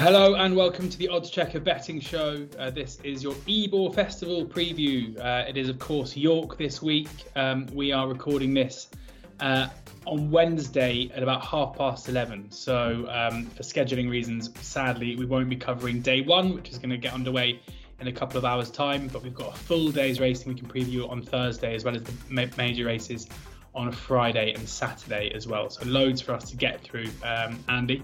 Hello and welcome to the Odds Checker Betting Show. Uh, this is your Ebor Festival preview. Uh, it is, of course, York this week. Um, we are recording this uh, on Wednesday at about half past 11. So, um, for scheduling reasons, sadly, we won't be covering day one, which is going to get underway in a couple of hours' time. But we've got a full day's racing we can preview on Thursday, as well as the major races on Friday and Saturday as well. So, loads for us to get through, um, Andy.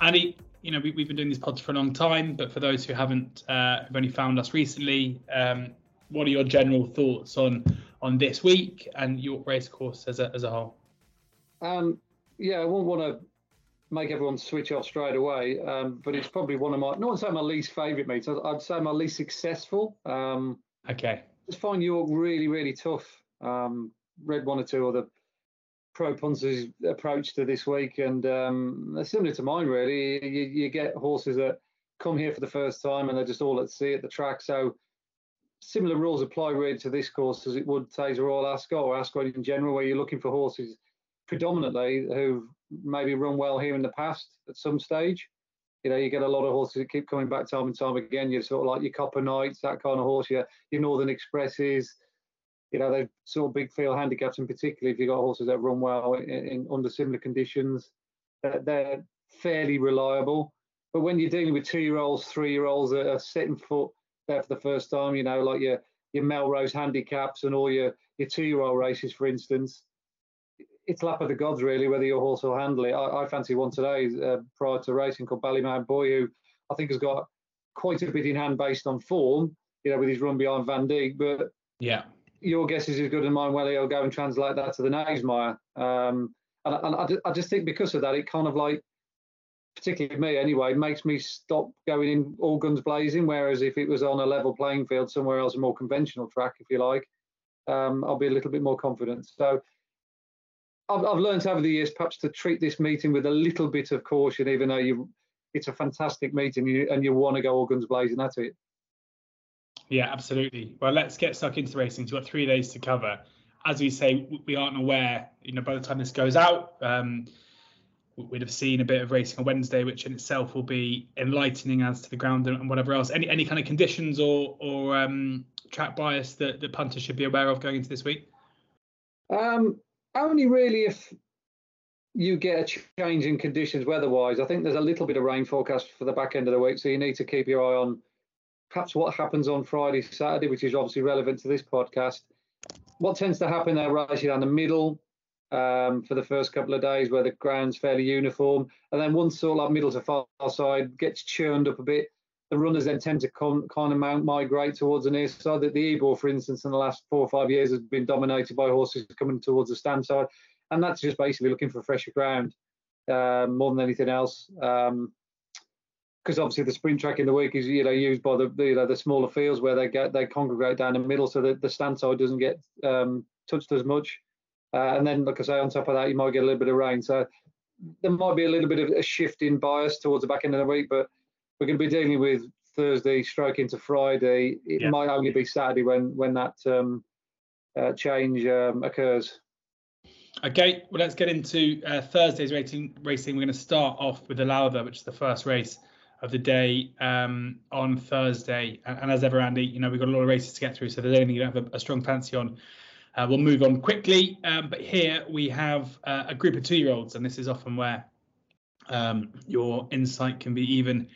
Andy, you know, we, have been doing these pods for a long time, but for those who haven't, uh, have only found us recently, um, what are your general thoughts on on this week and York Racecourse as a as a whole? Um, yeah, I won't want to make everyone switch off straight away, um, but it's probably one of my not say my least favourite meets. I'd say my least successful. Um, okay. Just find York really really tough. Um, read one or two other pro approach to this week, and um, similar to mine really. You, you, get horses that come here for the first time and they're just all at sea at the track. So similar rules apply really to this course as it would Taser Royal Ascot or Ascot in general, where you're looking for horses predominantly who've maybe run well here in the past at some stage. You know, you get a lot of horses that keep coming back time and time again. You're sort of like your Copper Knights, that kind of horse, your, your Northern Expresses, you know, sort of big field handicaps, and particularly if you've got horses that run well in, in under similar conditions, they're, they're, fairly reliable. But when you're dealing with two-year-olds, three-year-olds that are setting foot there for the first time, you know, like your your Melrose handicaps and all your your two-year-old races, for instance, it's lap of the gods really whether your horse will handle it. I, I fancy one today uh, prior to racing called Ballymount Boy, who I think has got quite a bit in hand based on form, you know, with his run behind Vandeek. But yeah, your guess is as good as mine whether he'll go and translate that to the Knavesmire. Um, and, and I, I, just think because of that, it kind of like, particularly me anyway, makes me stop going in all guns blazing. Whereas if it was on a level playing field somewhere else, a more conventional track, if you like, um, I'll be a little bit more confident. So I've, I've learned over the years perhaps to treat this meeting with a little bit of caution, even though you, it's a fantastic meeting and you, and you want to go all guns blazing at it. Yeah, absolutely. Well, let's get stuck into racing. We've got three days to cover. As we say, we aren't aware. You know, by the time this goes out, um, we'd have seen a bit of racing on Wednesday, which in itself will be enlightening as to the ground and whatever else. Any any kind of conditions or or um, track bias that the punters should be aware of going into this week? Um, only really if you get a change in conditions weather-wise. I think there's a little bit of rain forecast for the back end of the week, so you need to keep your eye on perhaps what happens on Friday, Saturday, which is obviously relevant to this podcast. What tends to happen there, right down the middle um, for the first couple of days, where the ground's fairly uniform, and then once of like middle to far side gets churned up a bit, the runners then tend to come, kind of mount, migrate towards the near side. That the Ebor, for instance, in the last four or five years has been dominated by horses coming towards the stand side, and that's just basically looking for fresher ground uh, more than anything else. Um, because obviously the sprint track in the week is you know used by the you know the smaller fields where they get they congregate down the middle so that the stand side doesn't get um, touched as much. Uh, and then, like I say, on top of that, you might get a little bit of rain. So there might be a little bit of a shift in bias towards the back end of the week, but we're going to be dealing with Thursday stroke into Friday. It yeah. might only be Saturday when when that um, uh, change um, occurs. Okay, well let's get into uh, Thursday's racing. Racing. We're going to start off with the Lowther, which is the first race of the day um, on Thursday. And, and, as ever, Andy, you know, we've got a lot of races to get through. So if there's anything you don't have a, a strong fancy on, uh, we'll move on quickly. Um, but here we have uh, a group of two year olds, and this is often where um, your insight can be even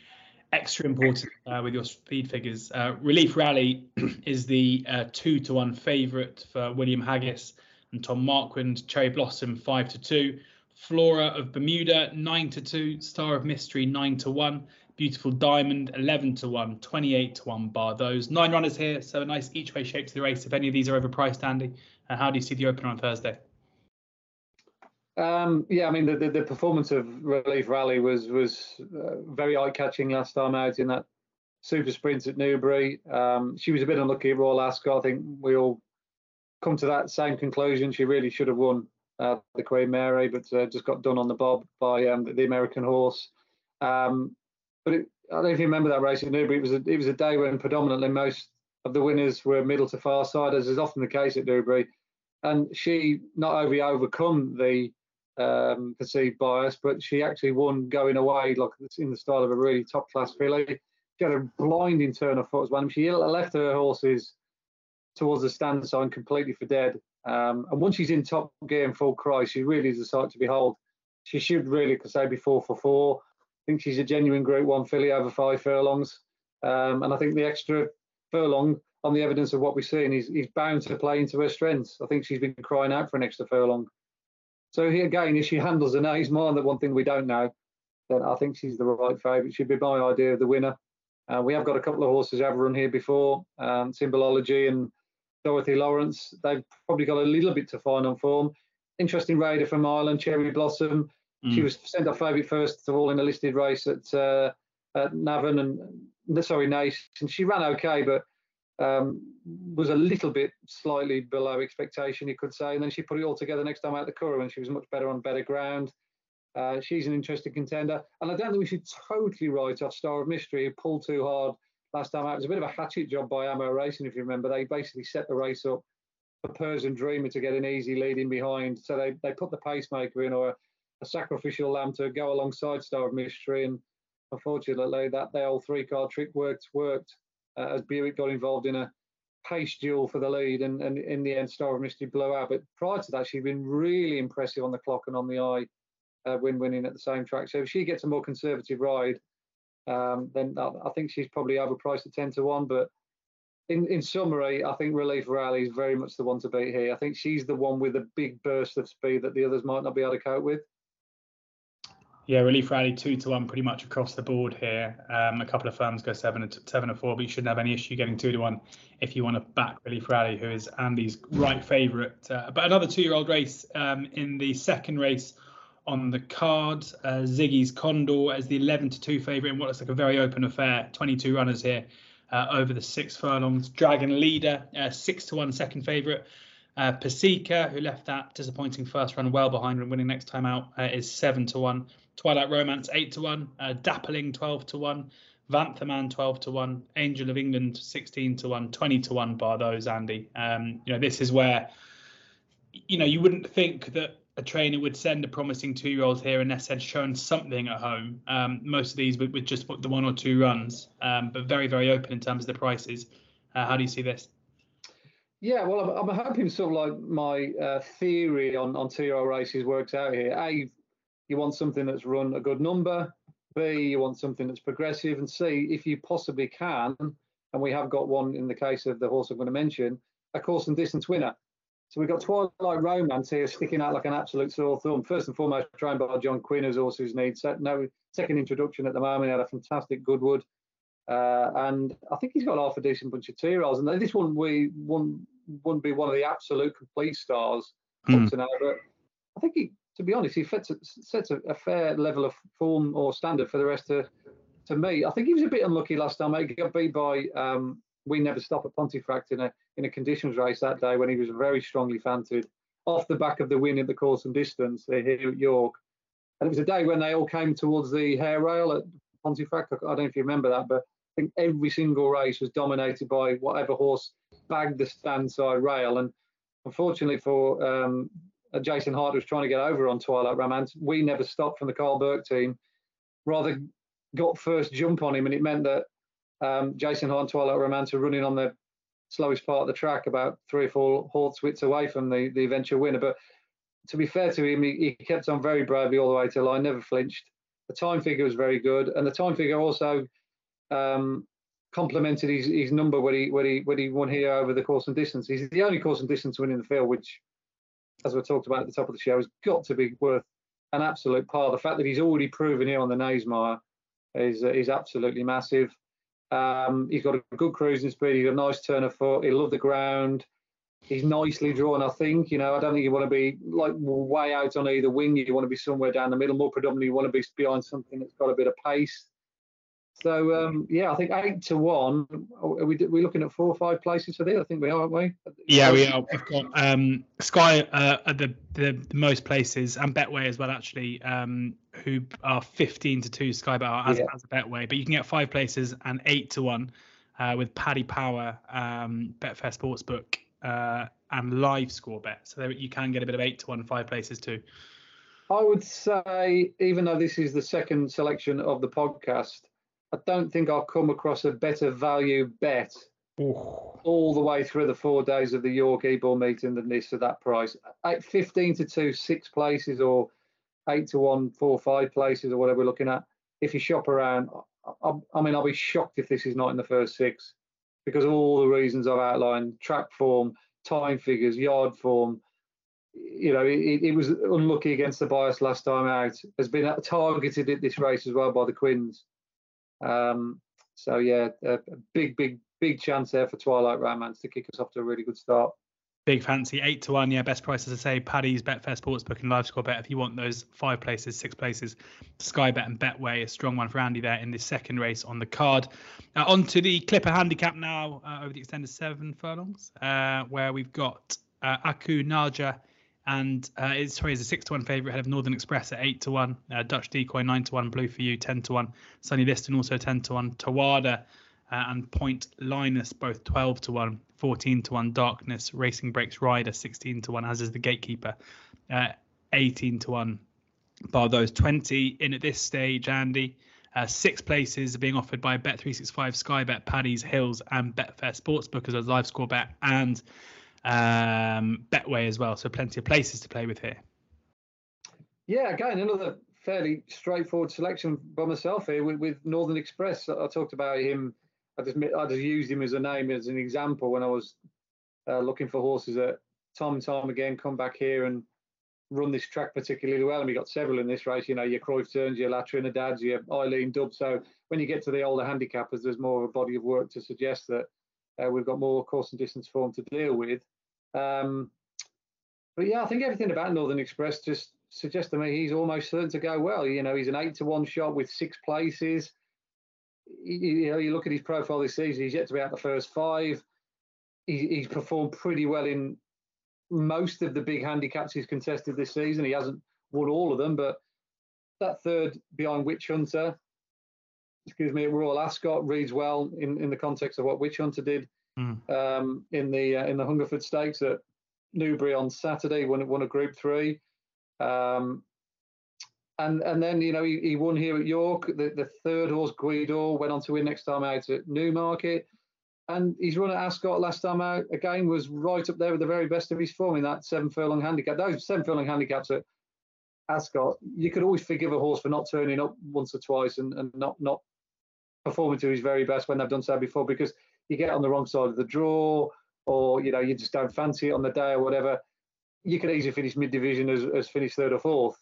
extra important uh, with your speed figures. Uh, Relief Rally is the uh, two to one favourite for William Haggas and Tom Marquand. Cherry Blossom five to two. Flora of Bermuda nine to two. Star of Mystery nine to one. Beautiful Diamond, 11 to 1, 28 to 1 bar those. Nine runners here, so a nice each way shape to the race. If any of these are overpriced, Andy, uh, how do you see the opener on Thursday? Um, yeah, I mean the, the, the, performance of Relief Rally was was uh, very eye catching last time out in that super sprint at Newbury. Um, she was a bit unlucky at Royal Ascot. I think we all come to that same conclusion. She really should have won uh, the Queen Mary, but uh, just got done on the bob by um, the American horse. Um, but it, I don't know if you remember that race at Newbury. It was a, it was a day when predominantly most of the winners were middle to far side, as is often the case at Newbury. And she not only overcome the um, perceived bias, but she actually won going away, like in the style of a really top class filly. She had a blinding turn of foot as well. She left her horses towards the stand sign completely for dead. Um, and once she's in top gear and full cry, she really is a sight to behold. She should really, could say, be four for four. Think she's a genuine Group One filly over five furlongs. Um, and I think the extra furlong on the evidence of what we've seen, he's, he's bound to play into her strengths. I think she's been crying out for an extra furlong. So he, again, if she handles the nose more than one thing we don't know, then I think she's the right favourite. She'd be my idea of the winner. Uh, we have got a couple of horses who have run here before, um, Symbolology and Dorothy Lawrence. They've probably got a little bit to find on form. Interesting raider from Ireland, Cherry Blossom. Mm. She was sent off favourite first of all in a listed race at, uh, at Navan and sorry Naas, and she ran okay, but um, was a little bit slightly below expectation, you could say. And then she put it all together next time out the Curragh, and she was much better on better ground. Uh, she's an interesting contender, and I don't think we should totally write off Star of Mystery, who pulled too hard last time out. It was a bit of a hatchet job by Amo Racing, if you remember. They basically set the race up for Persian Dreamer to get an easy lead in behind. So they, they put the pacemaker in or a, sacrificial lamb to go alongside Star of Mystery, and unfortunately that the old three card trick worked worked uh, as Buick got involved in a pace duel for the lead, and, and in the end, Star of Mystery blew out. But prior to that, she'd been really impressive on the clock and on the eye, uh, win winning at the same track. So if she gets a more conservative ride, um, then I think she's probably overpriced at 10 to 1. But in, in summary, I think Relief Rally is very much the one to beat here. I think she's the one with a big burst of speed that the others might not be able to cope with. Yeah, relief rally two to one pretty much across the board here. Um, a couple of firms go seven to seven or four, but you shouldn't have any issue getting two to one if you want to back relief rally, who is Andy's right favourite. Uh, but another two-year-old race um, in the second race on the card. Uh, Ziggy's Condor as the 11 to two favourite in what looks like a very open affair. 22 runners here uh, over the six furlongs. Dragon Leader, uh, six to one second favourite. Uh, Pasika, who left that disappointing first run well behind and winning next time out, uh, is seven to one. Twilight Romance eight to one. Uh, Dappling twelve to one. Vanthaman 12 to 1, Angel of England 16 to 1, 20 to 1 bar those, Andy. Um, you know, this is where, you know, you wouldn't think that a trainer would send a promising two year old here unless they'd shown something at home. Um, most of these with, with, just the one or two runs, um, but very, very open in terms of the prices. Uh, how do you see this? Yeah, well, I'm, I'm hoping sort of like my uh, theory on, on two-year-old races works out here. A, you want something that's run a good number. B, you want something that's progressive. And C, if you possibly can, and we have got one in the case of the horse I'm going to mention, a course and distance winner. So we've got Twilight Romance here sticking out like an absolute sore thumb. First and foremost, trained by John Quinn, who's also his needs No second introduction at the moment. He had a fantastic Goodwood. Uh, and I think he's got half a decent bunch of two year olds. And this one we one wouldn't be one of the absolute complete stars mm. to know, but I think he, to be honest, he sets, a, sets a, a, fair level of form or standard for the rest of. To me, I think he was a bit unlucky last time. He got beat by um, We Never Stop at Pontefract in a in a conditions race that day when he was very strongly fancied off the back of the win in the course and distance here at York. And it was a day when they all came towards the hair rail at Pontefract. I don't know if you remember that, but I think every single race was dominated by whatever horse bagged the stand side rail. And unfortunately for um, Jason Hart, was trying to get over on Twilight Romance, we never stopped from the Karl Burke team. Rather got first jump on him, and it meant that um, Jason Hart and Twilight Romance were running on the slowest part of the track, about three or four horsewhips away from the, the eventual winner. But to be fair to him, he, he kept on very bravely all the way the line, never flinched. The time figure was very good, and the time figure also um, complemented his, his number when he when he when he won here over the course and distance. He's the only course and distance win in the field, which, as we talked about at the top of the show, has got to be worth an absolute par. The fact that he's already proven here on the Knavesmire is uh, is absolutely massive. Um, he's got a good cruising speed. He's got a nice turn of foot. He love the ground. He's nicely drawn. I think you know. I don't think you want to be like way out on either wing. You want to be somewhere down the middle. More predominantly, you want to be behind something that's got a bit of pace. So um, yeah, I think eight to one. Are we we looking at four or five places for this? I think we are, aren't we? Yeah, we are. We've got um, Sky uh, at the, the, the most places and Betway as well, actually, um, who are fifteen to two Sky Bet as, yeah. as a Betway, but you can get five places and eight to one uh, with Paddy Power, um, Betfair Sportsbook, uh, and Live Score Bet. So there, you can get a bit of eight to one, five places too. I would say, even though this is the second selection of the podcast, I don't think I'll come across a better value bet Ooh. all the way through the four days of the York Ebor meeting than this at that price. At 15 to 2, six places, or 8 to 1, four, five places, or whatever we're looking at. If you shop around, I, I mean, I'll be shocked if this is not in the first six because all the reasons I've outlined track form, time figures, yard form. You know, it, it was unlucky against the bias last time out. Has been targeted at this race as well by the Quinns. Um, so yeah, a, big, big, big chance there for Twilight Romance to kick us off to a really good start. Big fancy eight to one, yeah. Best price as I say, Paddy's Betfair Sportsbook and Live Score Bet. If you want those five places, six places, Sky Bet and Betway, a strong one for Andy there in the second race on the card. Uh, on to the Clipper handicap now uh, over the extended seven furlongs, uh, where we've got uh, Aku Naja and uh, it's sorry, is a six to one favourite ahead of Northern Express at eight to one, uh, Dutch Decoy nine to one, Blue for You ten to one, Sonny Liston also ten to one, Tawada uh, and Point Lynas both twelve to one, 14 to one, Darkness Racing Breaks Rider sixteen to one, as is the Gatekeeper, uh, eighteen to one. Bar those twenty in at this stage, Andy. Uh, six places are being offered by Bet365, Sky Bet, Paddy's, Hills, and Betfair Sportsbook as a live score bet and um, Betway as well. So plenty of places to play with here. Yeah, again, another fairly straightforward selection by myself here with, with Northern Express. I talked about him. I just I just used him as a name as an example when I was uh, looking for horses that time and time again come back here and run this track particularly well. And we got several in this race. You know, your Cruyff turns, your La Trinidad's, your Eileen Dub. So when you get to the older handicappers, there's more of a body of work to suggest that uh, we've got more course and distance form to deal with. Um, but yeah, I think everything about Northern Express just suggests to me he's almost certain to go well. You know, he's an eight to one shot with six places. You, know, you look at his profile this season; he's yet to be out the first five. He, he's performed pretty well in most of the big handicaps he's contested this season. He hasn't won all of them, but that third behind Witch Hunter, excuse me, Royal Ascot reads well in, in the context of what Witch Hunter did mm. um, in the uh, in the Hungerford Stakes at Newbury on Saturday. Won won a Group Three, um, and and then you know he, he won here at York. The, the third horse Guido went on to win next time out at Newmarket. And he's run at Ascot last time out. Again, was right up there with the very best of his form in that seven furlong handicap. Those seven furlong handicaps at Ascot, you could always forgive a horse for not turning up once or twice and, and not not performing to his very best when they've done so before because you get on the wrong side of the draw, or you know you just don't fancy it on the day or whatever, you could easily finish mid division as, as finish third or fourth.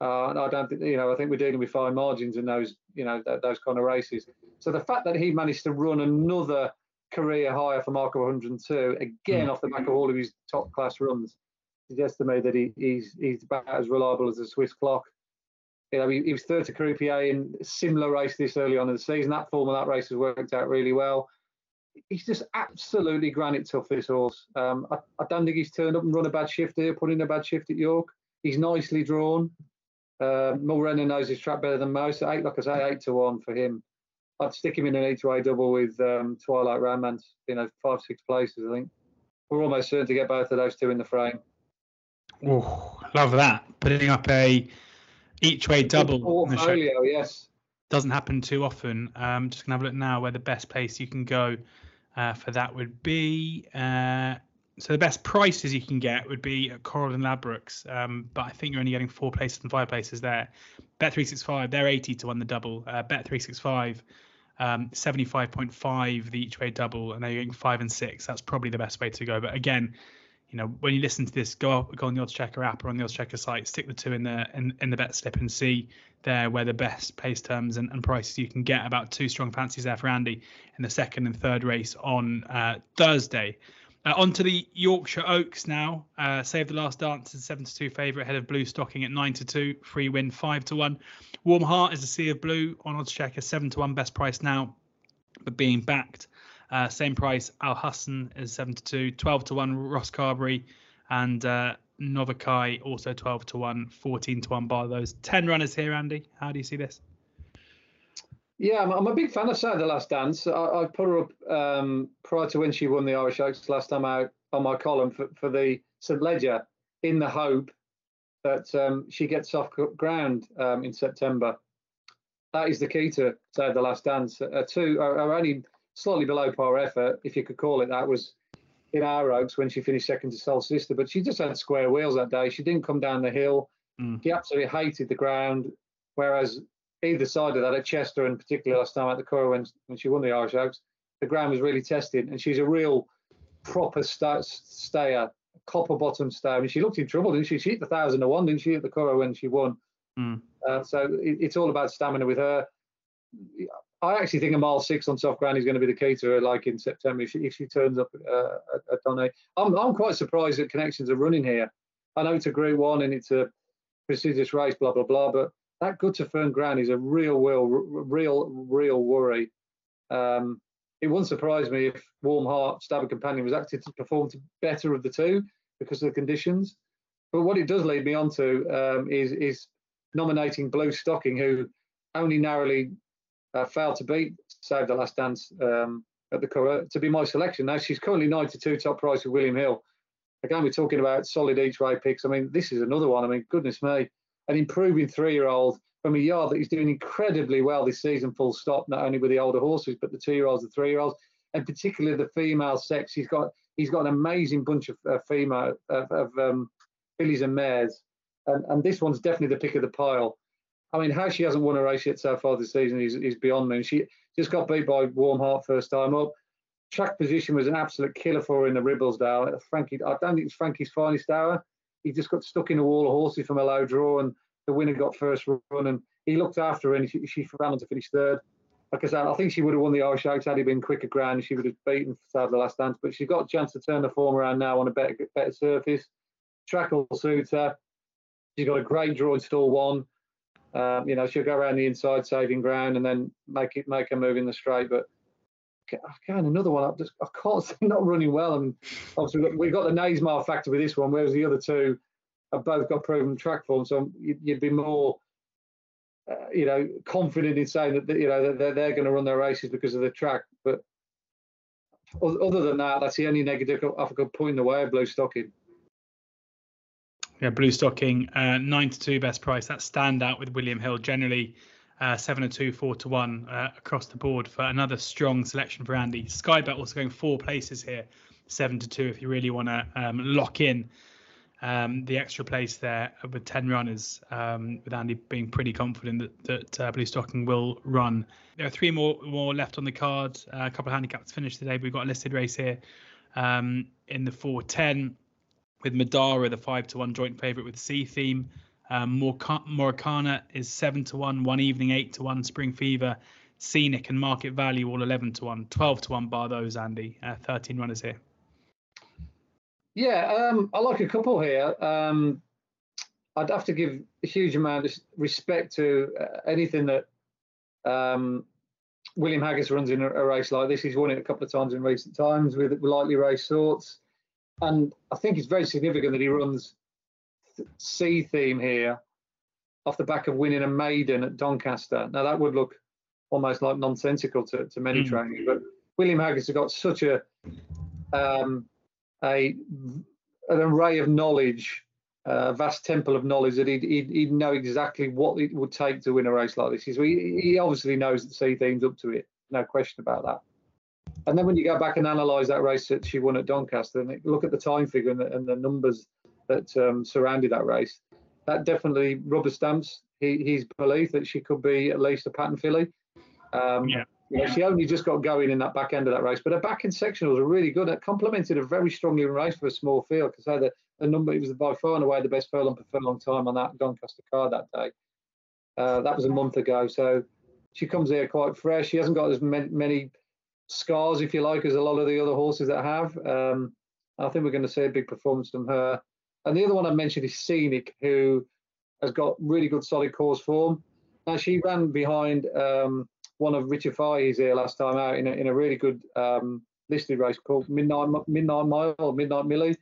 Uh, and I don't think you know I think we're dealing with fine margins in those you know th- those kind of races. So the fact that he managed to run another career higher for Mark of 102 again mm. off the back of all of his top class runs suggests to me that he, he's he's about as reliable as a Swiss clock. You know, he, he was third to Croupier in similar race this early on in the season. That form of that race has worked out really well he's just absolutely granite tough. This horse. Um, I, I, don't think he's turned up and run a bad shift here, put in a bad shift at York. He's nicely drawn. Uh, Mulrennan knows his track better than most. Eight, like I say, eight to one for him. I'd stick him in an eight to eight double with um, Twilight Romance. You know, five six places. I think we're almost certain to get both of those two in the frame. Oh, love that! Putting up a each way double. Portfolio, yes. Doesn't happen too often. Um, just gonna have a look now where the best place you can go uh, for that would be. Uh, so the best prices you can get would be at Coral and Ladbrokes, um, but I think you're only getting four places and five places there. Bet365, they're 80 to win the double. Uh, Bet365, um, 75.5 the each way double, and they're getting five and six. That's probably the best way to go. But again, you know, when you listen to this, go up, go on the Odds Checker app or on the Odds Checker site, stick the two in the in, in the bet slip and see there where the best place terms and, and, prices you can get. About two strong fancies there for Andy in the second and third race on uh, Thursday. Uh, on to the Yorkshire Oaks now. Uh, Save the Last Dance is seven to two favourite ahead of Blue Stocking at nine to two. Free Wind five to one. Warm Heart is a Sea of Blue on odds checker seven to one. Best price now, but being backed. Uh, same price. Al Husn is seven to two. Twelve to one. Ross Carberry and uh, Novakai also 12 to 1, 14 to 1 bar those. 10 runners here, Andy. How do you see this? Yeah, I'm, I'm a big fan of Save the Last Dance. I, I put her up um, prior to when she won the Irish Oaks last time out on my column for, for the St. Leger in the hope that um, she gets off ground um, in September. That is the key to Save the Last Dance. Uh, two are, are, only slightly below par effort, if you could call it that, was in Our Oaks when she finished second to Soul Sister, but she just had square wheels that day. She didn't come down the hill. Mm. She absolutely hated the ground, whereas either side of that at Chester and particularly last time at the Curragh when, when she won the Irish Oaks, the ground was really tested and she's a real proper st- stayer, copper bottom stayer. I mean, she looked in trouble, didn't she? She hit the thousand to one, didn't she, at the Curragh when she won? Mm. Uh, so it, it's all about stamina with her. I actually think a mile six on soft ground is going to be the key to her, like in September if she, if she turns up uh, at, at I'm, I'm quite surprised that connections are running here. I know it's a Group One and it's a prestigious race, blah blah blah, but that good to firm ground is a real, real, real, real worry. Um, it wouldn't surprise me if Warm Heart Stabber Companion was actually to perform better of the two because of the conditions. But what it does lead me on to um, is is nominating Blue Stocking, who only narrowly uh, failed to beat Save the Last Dance um, at the Curragh to be my selection. Now she's currently 92 top price with William Hill. Again, we're talking about solid each way picks. I mean, this is another one. I mean, goodness me, an improving three-year-old from a yard that he's doing incredibly well this season, full stop, not only with the older horses, but the two-year-olds, the three-year-olds, and particularly the female sex. He's got he's got an amazing bunch of uh, female of, of um, fillies and mares, and, and this one's definitely the pick of the pile. I mean, how she hasn't won a race yet so far this season is, is beyond me. She just got beat by Warm Heart first time up. Track position was an absolute killer for her in the Ribblesdale. Frankie, I don't think it's Frankie's finest hour. He just got stuck in a wall of horses from a low draw, and the winner got first run, and he looked after her, and she, she ran on to finish third. Like I said, I think she would have won the Irish Oaks had he been quicker ground. She would have beaten Sad the last dance, but she's got a chance to turn the form around now on a better better surface. Track will suit her. She's got a great draw in stall one. Um, you know, she'll go around the inside, saving ground, and then make it make a move in the straight. But again, another one. I just I can't see not running well. And obviously we've got, the Knavesmire factor with this one, whereas the other two have both got proven track form. So you'd be more, uh, you know, confident in saying that you know they're they're going to run their races because of the track. But other than that, that's the only negative I could point in the way of blue stocking. Yeah, blue stocking, uh, nine to two best price. That standout with William Hill. Generally, uh, seven to two, four to one uh, across the board for another strong selection for Andy. Skybet also going four places here, seven to two if you really want to um, lock in um, the extra place there with 10 runners, um, with Andy being pretty confident that, that uh, Blue Stocking will run. There are three more more left on the card. Uh, a couple of handicaps finished today. We've got a listed race here um, in the 410 with Madara, the five to one joint favourite with Sea Theme. Um, is seven to one, one evening eight to one, Spring Fever, Scenic and Market Value all eleven to one, 12 to one bar those. Andy, uh, 13 runners here. Yeah, um, I like a couple here. Um, I'd have to give a huge amount of respect to uh, anything that um, William Haggas runs in a, a, race like this. He's won it a couple of times in recent times with lightly raced sorts and I think it's very significant that he runs Sea Theme here off the back of winning a maiden at Doncaster. Now that would look almost like nonsensical to, to many mm. trainers, but William Haggas has got such a um, a an array of knowledge, a uh, vast temple of knowledge that he'd, he'd, he'd, know exactly what it would take to win a race like this. He's, he, he obviously knows that Sea Theme's up to it, no question about that. And then when you go back and analyse that race that she won at Doncaster and look at the time figure and the, and the numbers that um, surrounded that race, that definitely rubber stamps he, his belief that she could be at least a pattern filly. Um, yeah. Know, she only just got going in that back end of that race, but her back end sectionals were really good. It complemented a very strongly race for a small field because the, the number it was by far and away the best furlong per furlong time on that Doncaster card that day. Uh, that was a month ago, so she comes here quite fresh. She hasn't got as many, many scars, if you like, as a lot of the other horses that have. Um, I think we're going to see a big performance from her. And the other one I mentioned is Scenic, who has got really good solid course form. Now she ran behind um, one of Richard Fahey's here last time out in a, in a really good um, listed race called Midnight Midnight Mile or Midnight Millie,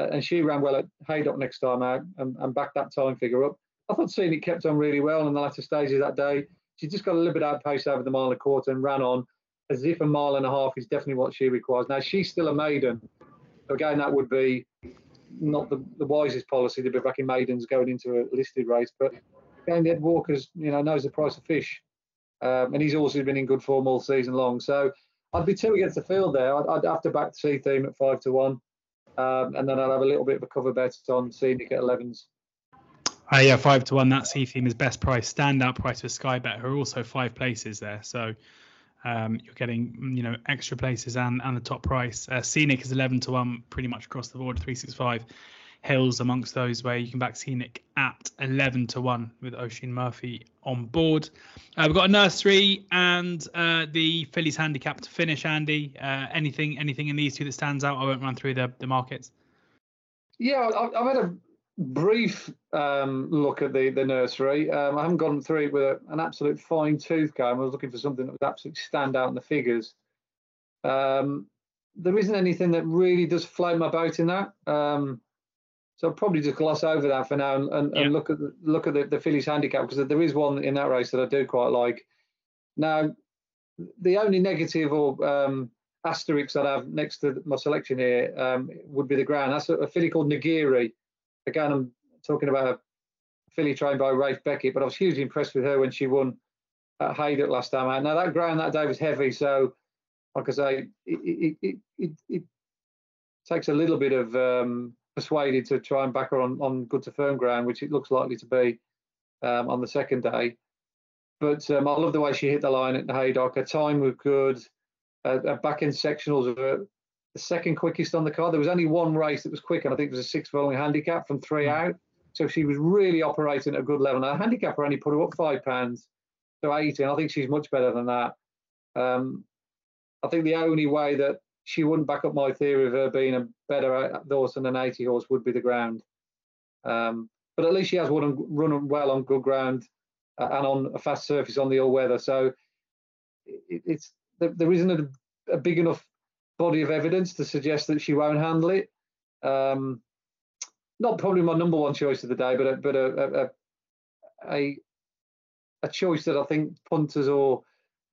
uh, and she ran well at Haydock next time out and, and backed that time figure up. I thought Scenic kept on really well in the latter stages that day. She just got a little bit out pace over the mile and a quarter and ran on as if a mile and a half is definitely what she requires. Now she's still a maiden. Again, that would be not the, the wisest policy to be backing maidens going into a listed race. But again, Ed Walker's you know knows the price of fish, um, and he's also been in good form all season long. So I'd be two against the field there. I'd, I'd have to back the Sea Theme at five to one, um, and then I'd have a little bit of a cover bet on Scenic at 11s. Uh, yeah, five to one. That Sea Theme is best price. Standout price for Sky Bet, who are also five places there. So um, you're getting you know extra places and and the top price. Uh, Scenic is 11 to one, pretty much across the board. 365. Hills amongst those where you can back Scenic at 11 to 1 with Oisin Murphy on board. Uh, we've got a nursery and uh, the Fillies handicap to finish, Andy. Uh, anything anything in these two that stands out? I won't run through the, the markets. Yeah, I've had a brief um, look at the, the nursery. Um, I haven't gone through it with a, an absolute fine tooth comb. I was looking for something that would absolutely stand out in the figures. Um, there isn't anything that really does float my boat in that. Um, so I'll probably just gloss over that for now and, and, yeah. and look at the, look at the, the Fillies handicap because there is one in that race that I do quite like. Now, the only negative or um, asterisk that I have next to my selection here um, would be the ground. That's a, a filly called Nagiri. Again, I'm talking about a filly trained by Ralph Beckett, but I was hugely impressed with her when she won at Haydock last time out. Now that ground that day was heavy, so like I say, it, it, it, it takes a little bit of um, to try and back her on, on good to firm ground, which it looks likely to be um, on the second day. But um, I love the way she hit the line at Haydock. Her time was good. Uh, her back end sectionals were the second quickest on the card. There was only one race that was quick, and I think it was a six furlong handicap from three mm. out. So she was really operating at a good level. Now, handicapper only put her up five pounds to 18. I think she's much better than that. Um, I think the only way that she wouldn't back up my theory of her being a better horse than an 80 horse would be the ground. Um, but at least she has run, run well on good ground uh, and on a fast surface on the all weather. So it, it's there, there isn't a, a, big enough body of evidence to suggest that she won't handle it. Um, not probably my number one choice of the day, but a, but a, a, a, a choice that I think punters or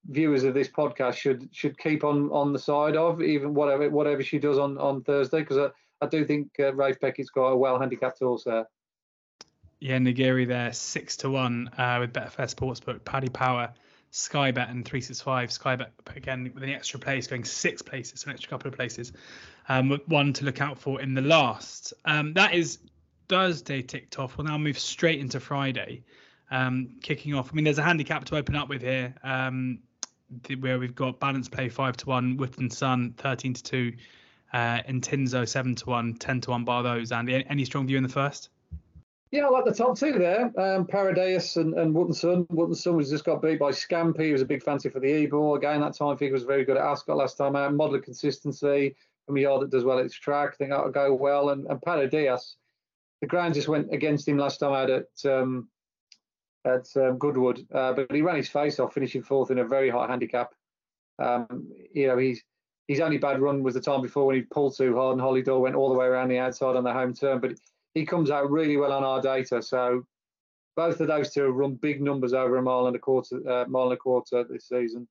viewers of this podcast should should keep on on the side of even whatever whatever she does on on Thursday because I, I do think uh, Ralph Beckett's got a well handicapped horse there. Yeah, Nagiri there six to one uh, with Betfair Sportsbook. Paddy Power, Sky Bet and three six five. Sky Bet again with an extra place going six places, an extra couple of places. Um, one to look out for in the last. Um, that is Thursday ticked off. We'll now move straight into Friday. Um, kicking off. I mean, there's a handicap to open up with here. Um, where we've got balance play five to one, Wooden Sun thirteen to two, uh, Tinzo seven to one, 10 to one bar those. And any strong view in the first? Yeah, I like the top two there. Um, and, and Wooden Sun. Wooden was just got beat by Scampy. He was a big fancy for the Ebor. Again, that time figure was very good at Ascot last time out. Model of consistency from a yard that does well at its track. I think that'll go well. And, and the ground just went against him last time out at um, at um, Goodwood, uh, but he ran his face off, finishing fourth in a very high handicap. Um, you know, he's his only bad run was the time before when he pulled too hard and Hollie Doyle went all the way around the outside on the home turn. But he comes out really well on our data. So both of those two have run big numbers over a mile and a quarter, uh, mile and a quarter this season,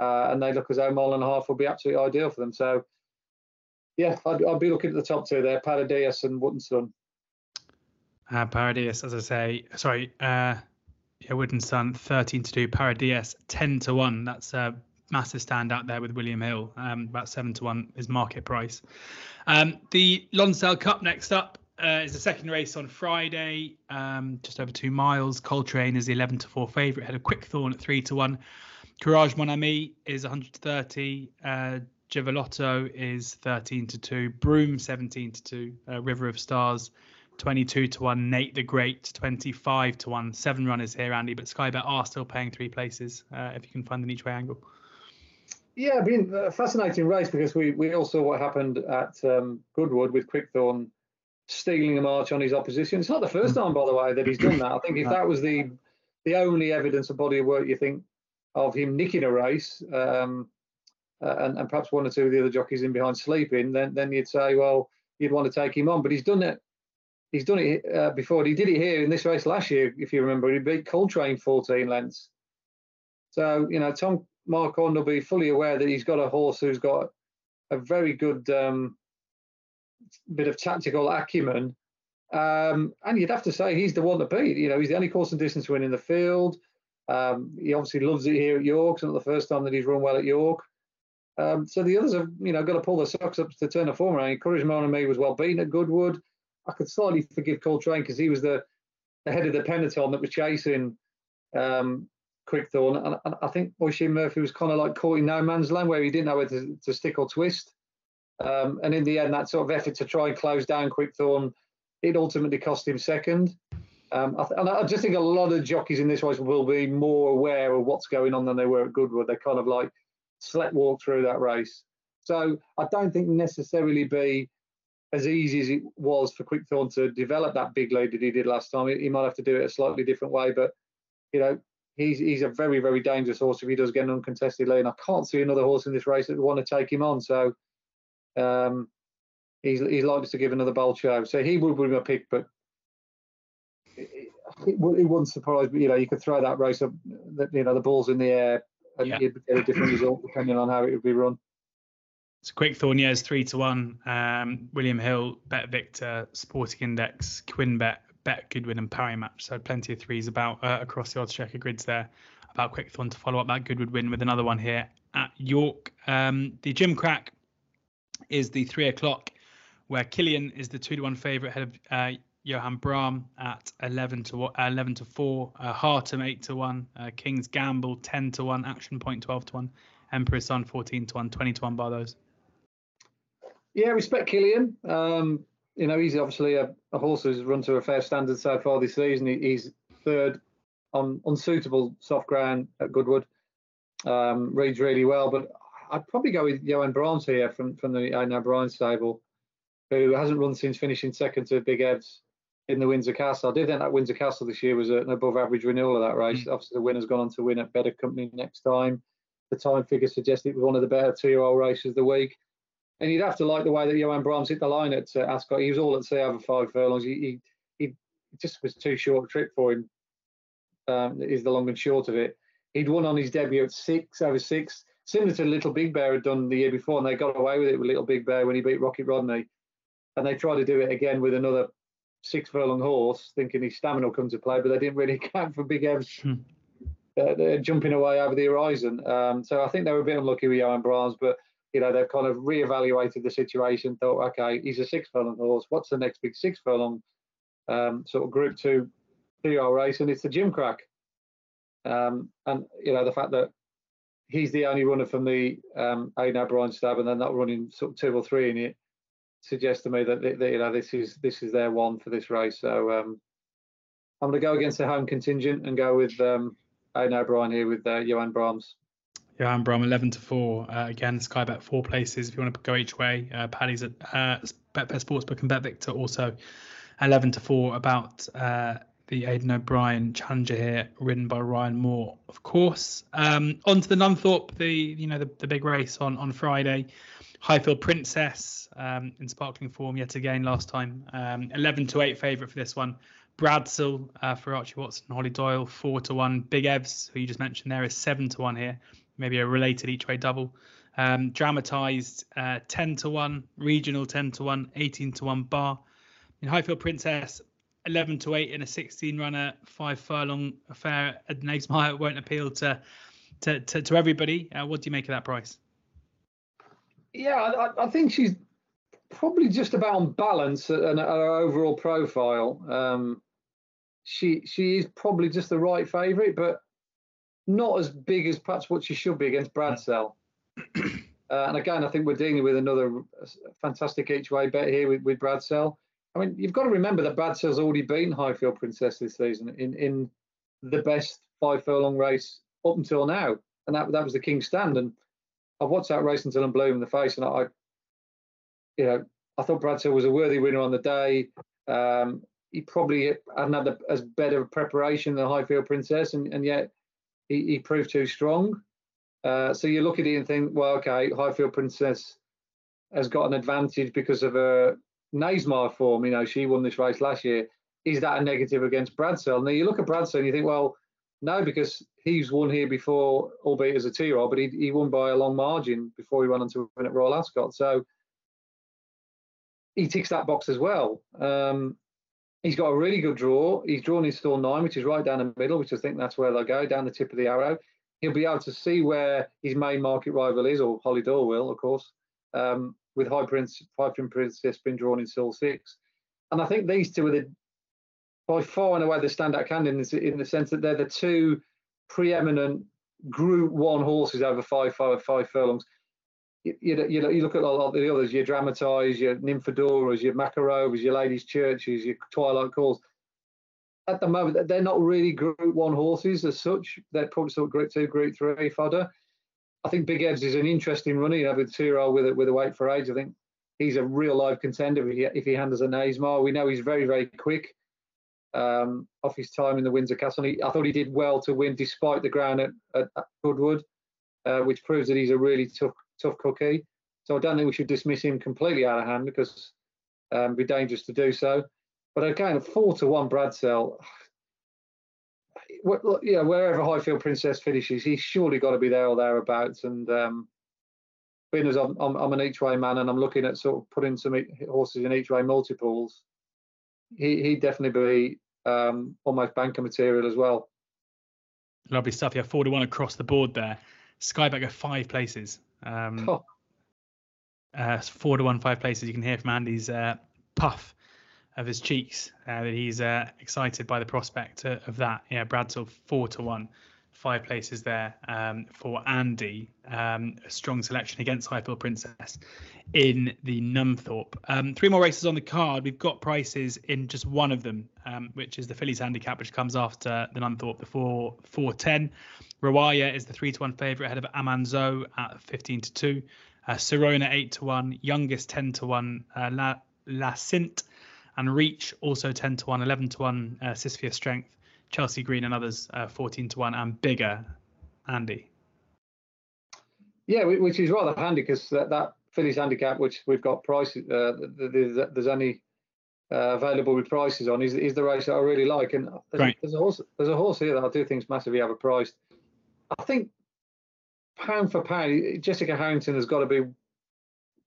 uh, and they look as though a mile and a half will be absolutely ideal for them. So yeah, I'd, I'd be looking at the top two there, Paradias and Wooden Sun. Uh, Paradias, as I say, sorry, uh, yeah, Wooden Sun 13 to 2, Paradies 10 to 1. That's a massive stand out there with William Hill. Um, about 7 to 1 is market price. Um, the Lonsdale Cup next up uh, is the second race on Friday, um, just over two miles. Coltrane is the 11 to 4 favourite, had a Quickthorn at 3 to 1. Courage Mon Ami is 130. Uh, Giavellotto is 13 to 2. Broome 17 to 2. Uh, River of Stars 22 to 1. Nate the Great, 25 to 1. Seven runners here, Andy, but Skybet are still paying three places uh, if you can find an each way angle. Yeah, been a fascinating race because we, we all saw what happened at um, Goodwood with Quickthorn stealing a march on his opposition. It's not the first time, by the way, that he's done that. I think if that was the the only evidence of body of work you think of him nicking a race, um, uh, and, and perhaps one or two of the other jockeys in behind sleeping, then then you'd say, well, you'd want to take him on. But he's done it he's done it uh, before. He did it here in this race last year, if you remember. He beat Coltrane 14 lengths. So, you know, Tom Marquand will be fully aware that he's got a horse who's got a very good um, bit of tactical acumen. Um, and you'd have to say he's the one to beat. You know, he's the only course and distance win in the field. Um, he obviously loves it here at York. It's not the first time that he's run well at York. Um, so the others have, you know, got to pull their socks up to turn the form around. Courage Me was well beaten at Goodwood. I could slightly forgive Coltrane because he was the, the head of the peloton that was chasing um, Quickthorn. And, and I think Oisin Murphy was kind of like caught in no man's land where he didn't know whether to, to stick or twist. Um, and in the end, that sort of effort to try and close down Quickthorn, it ultimately cost him second. Um, I th- and I just think a lot of jockeys in this race will be more aware of what's going on than they were at Goodwood. They kind of like slept walk through that race. So I don't think necessarily be as easy as it was for Quickthorn to develop that big lead that he did last time. He might have to do it a slightly different way, but you know he's he's a very very dangerous horse if he does get an uncontested lead. And I can't see another horse in this race that would want to take him on. So um, he's he's likely to give another bold show. So he would be my pick, but it, it, it wouldn't surprise me. You know, you could throw that race up, you know, the ball's in the air, and yeah. you'd get a different result depending on how it would be run. So Quickthorn, yeah, is three to one. Um, William Hill, Bet Victor, Sporting Index, QuinnBet, Bet Goodwin, and Parimatch. So plenty of threes about uh, across the odds checker grids there about Quick Quickthorn to follow up that Goodwood win with another one here at York. Um, the Gimcrack is the three o'clock, where Killian is the two to one favourite ahead of uh, Johan Brahm at 11 to uh, 11 to four, uh, Hartum eight to one, uh, King's Gamble 10 to one, Action Point 12 to one, Emperor's Son 14 to one, 20 to one by those. Yeah, respect Killian. Um, you know, he's obviously a, a, horse who's run to a fair standard so far this season. He, he's third on unsuitable soft ground at Goodwood. Um, reads really well, but I'd probably go with Johan Brahms here from from the Aidan O'Brien stable, who hasn't run since finishing second to Big Evs in the Windsor Castle. I did think that Windsor Castle this year was an above average renewal of that race. Mm. Obviously, the winner's gone on to win at better company next time. The time figure suggests it was one of the better two year old races of the week. And you'd have to like the way that Johan Brahms hit the line at uh, Ascot. He was all at sea over five furlongs. He, he, he just was too short a trip for him. Um, is the long and short of it. He'd won on his debut at six over six similar to Little Big Bear had done the year before, and they got away with it with Little Big Bear when he beat Rocket Rodney. And they tried to do it again with another six furlong horse, thinking his stamina will come to play, but they didn't really count for Big Ev's hmm. uh, jumping away over the horizon. Um, so I think they were a bit unlucky with Johan Brahms, but you know they've kind of re-evaluated the situation. Thought, okay, he's a six furlong horse. What's the next big six furlong um, sort of Group Two two-year race? And it's the Gimcrack. Um, and you know the fact that he's the only runner from the um, Aidan O'Brien stab, and they're not running sort of two or three in it. Suggests to me that, you know this is this is their one for this race. So um, I'm going to go against the home contingent and go with um, Aidan O'Brien here with uh, Johan Brahms. Johan Brahm 11 to 4. Uh, again, Sky Bet four places if you want to go each way. Uh, Paddy's at uh, Betfair Sportsbook and Bet Victor also 11 to 4 about uh, the Aidan O'Brien Challenger here, ridden by Ryan Moore, of course. Um, on to the Nunthorpe, the you know the, the big race on on Friday. Highfield Princess um, in sparkling form yet again last time. Um, 11 to 8 favourite for this one. Bradsell uh, for Archie Watson, Hollie Doyle 4 to 1. Big Evs, who you just mentioned there, is 7 to 1 here. Maybe a related each way double. Um, Dramatised uh, 10 to 1, regional 10 to 1, 18 to 1 bar. In Highfield Princess, 11 to 8 in a 16 runner, five furlong affair at Knavesmire won't appeal to to, to, to everybody. Uh, what do you make of that price? Yeah, I, I, think she's probably just about on balance and her overall profile. Um, she she is probably just the right favourite, but not as big as perhaps what she should be against Bradsell. uh, and again, I think we're dealing with another fantastic each way bet here with, with Bradsell. I mean, you've got to remember that Bradsell's already beaten Highfield Princess this season in, in the best five furlong race up until now, and that that was the King's Stand. And I've watched that race until I'm blue in the face, and I, you know, I thought Bradshaw was a worthy winner on the day. Um, he probably hadn't had as better preparation than Highfield Princess, and, and yet he, he proved too strong. Uh, so you look at it and think, well, okay, Highfield Princess has got an advantage because of her Knavesmire form, you know, she won this race last year. Is that a negative against Bradsell? Now you look at Bradsell and you think, well, no, because he's won here before, albeit as a two-year-old, but he, he won by a long margin before he went on to win at Royal Ascot. So he ticks that box as well. Um, he's got a really good draw. He's drawn his stall nine, which is right down the middle, which I think that's where they'll go, down the tip of the arrow. He'll be able to see where his main market rival is, or Hollie Doyle will, of course, um, with High Prince, High Princess being drawn in stall six. And I think these two are the by far and away the standout candidates in the sense that they're the two preeminent Group One horses over five, five, five furlongs. You, you, you, look at a lot of the others, your Dramatised, your Nymphadoras, your Makarovas, your Ladies' Churches, your Twilight Calls. At the moment, they're not really Group One horses as such. They're probably sort of Group Two, Group Three fodder. I think Big Evs is an interesting runner. You know, with two year old with a, with a weight for age, I think he's a real live contender if he, if he handles a Knavesmire. We know he's very, very quick um, off his time in the Windsor Castle. He, I thought he did well to win despite the ground at, at, at Goodwood, uh, which proves that he's a really tough tough cookie. So I don't think we should dismiss him completely out of hand because um, it'd be dangerous to do so. But again, four to one Bradsell, yeah, wherever Highfield Princess finishes, he's surely got to be there or thereabouts. And um, being as I'm, I'm, I'm, an each way man and I'm looking at sort of putting some horses in each way multiples, he, he'd definitely be um, almost banker material as well. Lovely stuff. Yeah, four to one across the board there. Sky Bet go five places. Um, oh. uh, four to one, five places. You can hear from Andy's uh, puff of his cheeks uh, that he's uh, excited by the prospect of that. Yeah, Bradsell four to one five places there um, for Andy. Um, a strong selection against Highfield Princess in the Nunthorpe. Um, three more races on the card. We've got prices in just one of them, um, which is the Fillies Handicap, which comes after the Nunthorpe, the four four ten. Rawaya is the three to one favourite ahead of Amanzo at fifteen to two. Uh, Serona eight to one, youngest ten to one. Uh, La La Sint and Reach also 10 to 1, 11 to 1 uh, Sisyphia Strength Chelsea Green and others uh, 14 to 1 and bigger, Andy. Yeah, which is rather handy because that, that Fillies handicap, which we've got prices, uh, there's only uh, available with prices on, is, is the race that I really like. And there's, right. there's, a horse, there's a horse here that I do think is massively overpriced. I think pound for pound, Jessica Harrington has got to be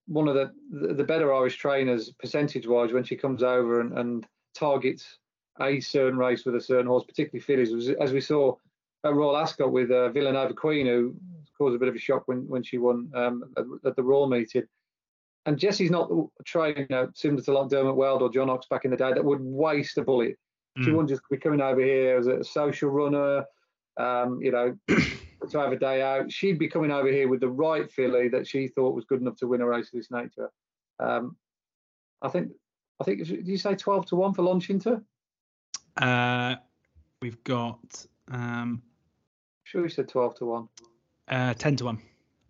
one of the the better Irish trainers percentage wise when she comes over and, and targets a certain race with a certain horse, particularly fillies, as we saw at Royal Ascot with uh, Villanova Queen, who caused a bit of a shock when, when she won um, at, at, the Royal meeting. And Jessie's not a trainer similar to like Dermot Weld or John Oxx back in the day that would waste a bullet. Mm. She wouldn't just be coming over here as a social runner, um, you know, to have a day out. She'd be coming over here with the right filly that she thought was good enough to win a race of this nature. Um, I think, I think, did you say 12 to 1 for Launchington? Uh, we've got. Um, sure, we said twelve to one. Uh, ten to one.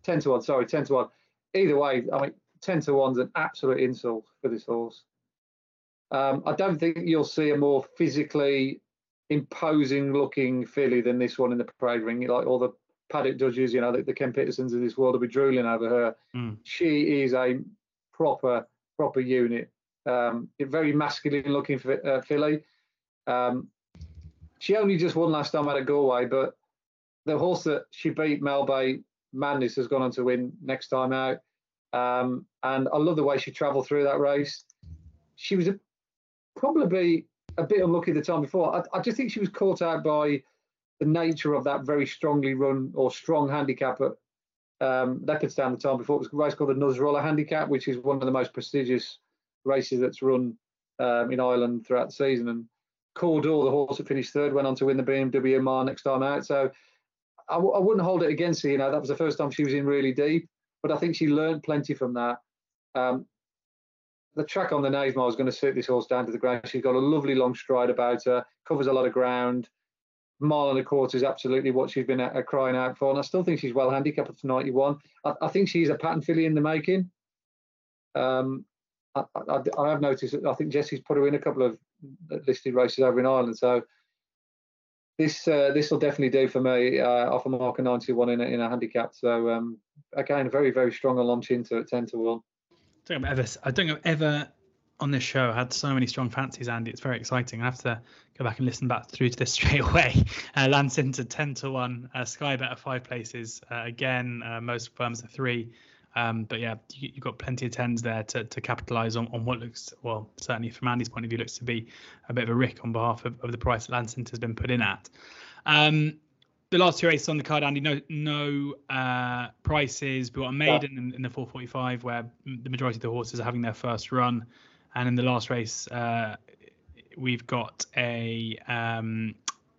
Ten to one. Sorry, ten to one. Either way, I mean, ten to one's an absolute insult for this horse. Um, I don't think you'll see a more physically imposing looking filly than this one in the parade ring. Like all the paddock judges, you know, the, the Ken Pittersons of this world will be drooling over her. Mm. She is a proper, proper unit. Um, very masculine looking uh, filly. Um, she only just won last time out of Galway, but the horse that she beat, Melbay Madness, has gone on to win next time out. Um, and I love the way she travelled through that race. She was a, probably a bit unlucky the time before. I, I, just think she was caught out by the nature of that very strongly run or strong handicap at um, Leopardstown the time before. It was a race called the Nasrullah Handicap, which is one of the most prestigious races that's run um, in Ireland throughout the season. And Cawdor, the horse that finished third, went on to win the BMW Mile next time out. So I w- I wouldn't hold it against her. You know, that was the first time she was in really deep, but I think she learned plenty from that. Um, the track on the Knavesmire is going to suit this horse down to the ground. She's got a lovely long stride about her, covers a lot of ground. Mile and a quarter is absolutely what she's been uh, crying out for, and I still think she's well handicapped at 91. I, I think she's a pattern filly in the making. Um, I, I, I, have noticed. That I think Jessie's put her in a couple of listed races over in Ireland. So this uh, this will definitely do for me. Uh, off a mark of 91 in a, in a handicap. So um, again, very very strong on launch into at 10 to one. I don't, ever, I don't think I've ever on this show had so many strong fancies, Andy. It's very exciting. I have to go back and listen back through to this straight away. Uh, Lansing 10 to 1, uh, Sky Bet five places. Uh, again, uh, most firms are three. Um, but yeah, you, have got plenty of tens there to, to capitalise on, on what looks, well, certainly from Andy's point of view, looks to be a bit of a rick on behalf of, of the price that Lansing has been put in at. Um, the last two races on the card, Andy, no no uh, prices. We've got a maiden in, in, the 445 where the majority of the horses are having their first run, and in the last race, uh, we've got a um,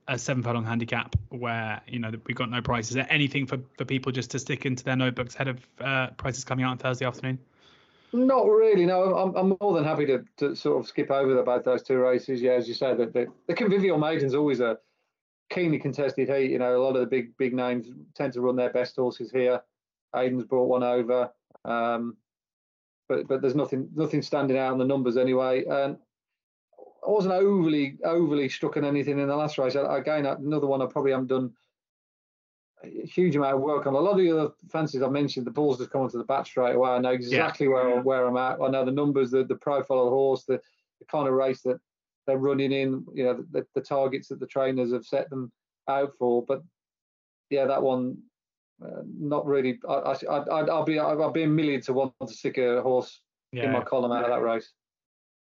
a seven furlong handicap where you know we've got no prices. Anything for, for people just to stick into their notebooks ahead of uh, prices coming out on Thursday afternoon? Not really. No, I'm, I'm more than happy to, to sort of skip over about those two races. Yeah, as you said, that the, the convivial maiden's always a keenly contested heat. You know, a lot of the big big names tend to run their best horses here. Aidan's brought one over, um, but but there's nothing nothing standing out in the numbers anyway. And I wasn't overly overly struck on anything in the last race. Again, another one I probably haven't done a huge amount of work on. A lot of the other fancies I mentioned, the balls just come onto the bat straight away. I know exactly yeah. where mm-hmm. where I'm at. I know the numbers, the the profile of the horse, the, the kind of race that they're running in. You know, the, the targets that the trainers have set them out for. But yeah, that one, uh, not really. I, I, I'd, be I'd be a million to one to stick a horse yeah. in my column out of that race.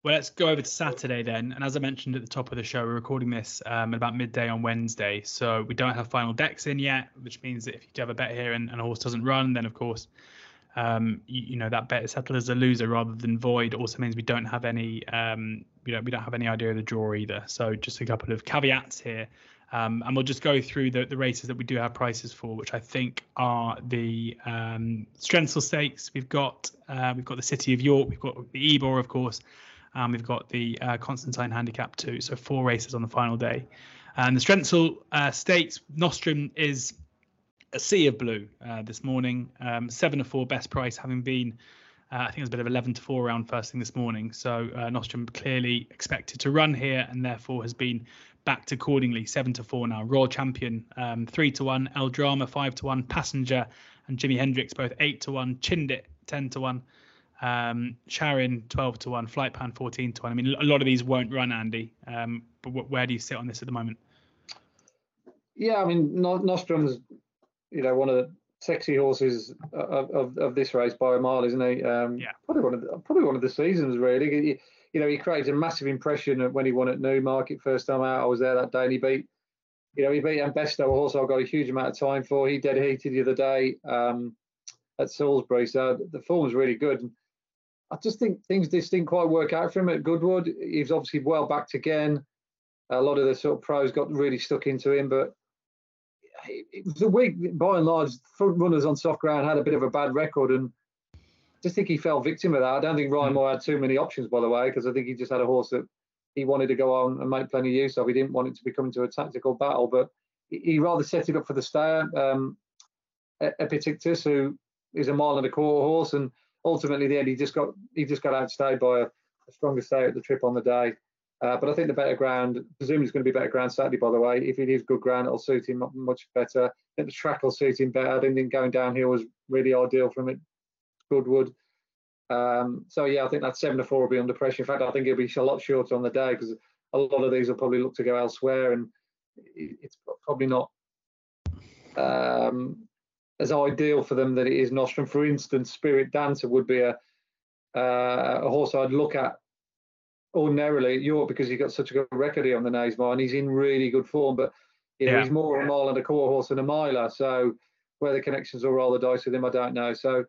Well, let's go over to Saturday then. And as I mentioned at the top of the show, we're recording this um, at about midday on Wednesday. So we don't have final decks in yet, which means that if you do have a bet here and, and a horse doesn't run, then of course, um, you, you, know, that bet is settled as a loser rather than void. Also means we don't have any, um, you know, we don't have any idea of the draw either. So just a couple of caveats here. Um, and we'll just go through the, the races that we do have prices for, which I think are the um, Strensall Stakes. We've got uh, we've got the City of York, we've got the Ebor, of course, and we've got the uh, Constantine Handicap too. So four races on the final day. And the Strensall uh, Stakes, Nostrum is a sea of blue uh, this morning. Um, seven to four best price, having been, uh, I think it was a bit of 11 to four around first thing this morning. So uh, Nostrum clearly expected to run here and therefore has been backed accordingly. Seven to four now. Raw Champion, um, three to one. El Drama, five to one. Passenger and Jimi Hendrix, both eight to one. Chindit, 10 to one. Um, Charin 12 to 1, Flight Pan 14 to 1. I mean, a lot of these won't run, Andy. Um, but where do you sit on this at the moment? Yeah, I mean, Nostrum's, you know, one of the sexy horses of, of, of this race by a mile, isn't he? Um, yeah. Probably one of the, probably one of the seasons, really. You, you know, he created a massive impression when he won at Newmarket first time out. I was there that day, and he beat, you know, he beat Ambesto, a horse I got a huge amount of time for. He dead heated the other day um, at Salisbury, so the form was really good. I just think things just didn't quite work out for him at Goodwood. He's obviously well backed again. A lot of the sort of pros got really stuck into him, but it was a week by and large. Front runners on soft ground had a bit of a bad record, and I just think he fell victim of that. I don't think Ryan hmm. Moore had too many options, by the way, because I think he just had a horse that he wanted to go on and make plenty of use of. He didn't want it to become into a tactical battle, but he rather set it up for the stayer, um, Epictetus, who is a mile and a quarter horse, and ultimately, the end, he just got he just got outstayed by a, a stronger stay at the trip on the day. Uh, but I think the better ground, presumably it's going to be better ground Saturday, by the way. If it is good ground, it'll suit him much better. I think the track will suit him better. I didn't think going downhill was really ideal from it. Goodwood. Um, so yeah, I think that seven to four will be under pressure. In fact, I think it'll be a lot shorter on the day because a lot of these will probably look to go elsewhere, and it's probably not um, as ideal for them that it is Nostrum. For instance, Spirit Dancer would be a uh, a horse I'd look at ordinarily at York because he's got such a good record here on the Knavesmire and he's in really good form. But you know, yeah. he's more a mile and a quarter horse than a miler. So where the connections will roll the dice with him, I don't know. So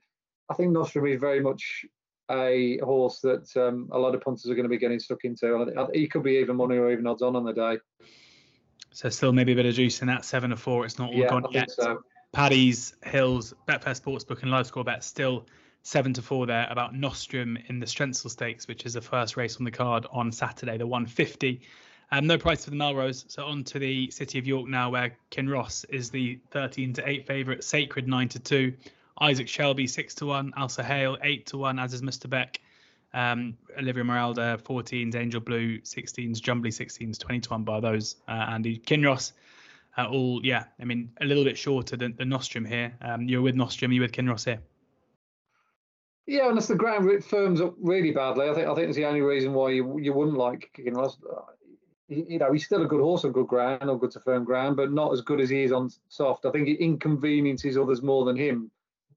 I think Nostrum is very much a horse that um, a lot of punters are going to be getting stuck into. He could be even money or even odds on on the day. So still maybe a bit of juice in that seven or four. It's not all yeah, gone yet. So. Paddy's, Hills, Betfair Sportsbook, and Live Score Bet still seven to four there about Nostrum in the Strensall Stakes, which is the first race on the card on Saturday, the 150. Um, no price for the Melrose. So on to the City of York now, where Kinross is the 13 to 8 favourite, Sacred 9 to 2, Isaac Shelby 6 to 1, Alsa Hale 8 to 1, as is Mr. Beck. Um, Olivia Maralda 14s, Angel Blue 16s, Jumbly 16s, 20 to 1 by those. Uh, Andy Kinross uh, all, yeah, I mean, a little bit shorter than, than Nostrum here. Um, you're with Nostrum, you're with Kinross here. Yeah, unless the ground firms up really badly, I think I think it's the only reason why you you wouldn't like Kinross. You know, he's still a good horse on good ground or good to firm ground, but not as good as he is on soft. I think it inconveniences others more than him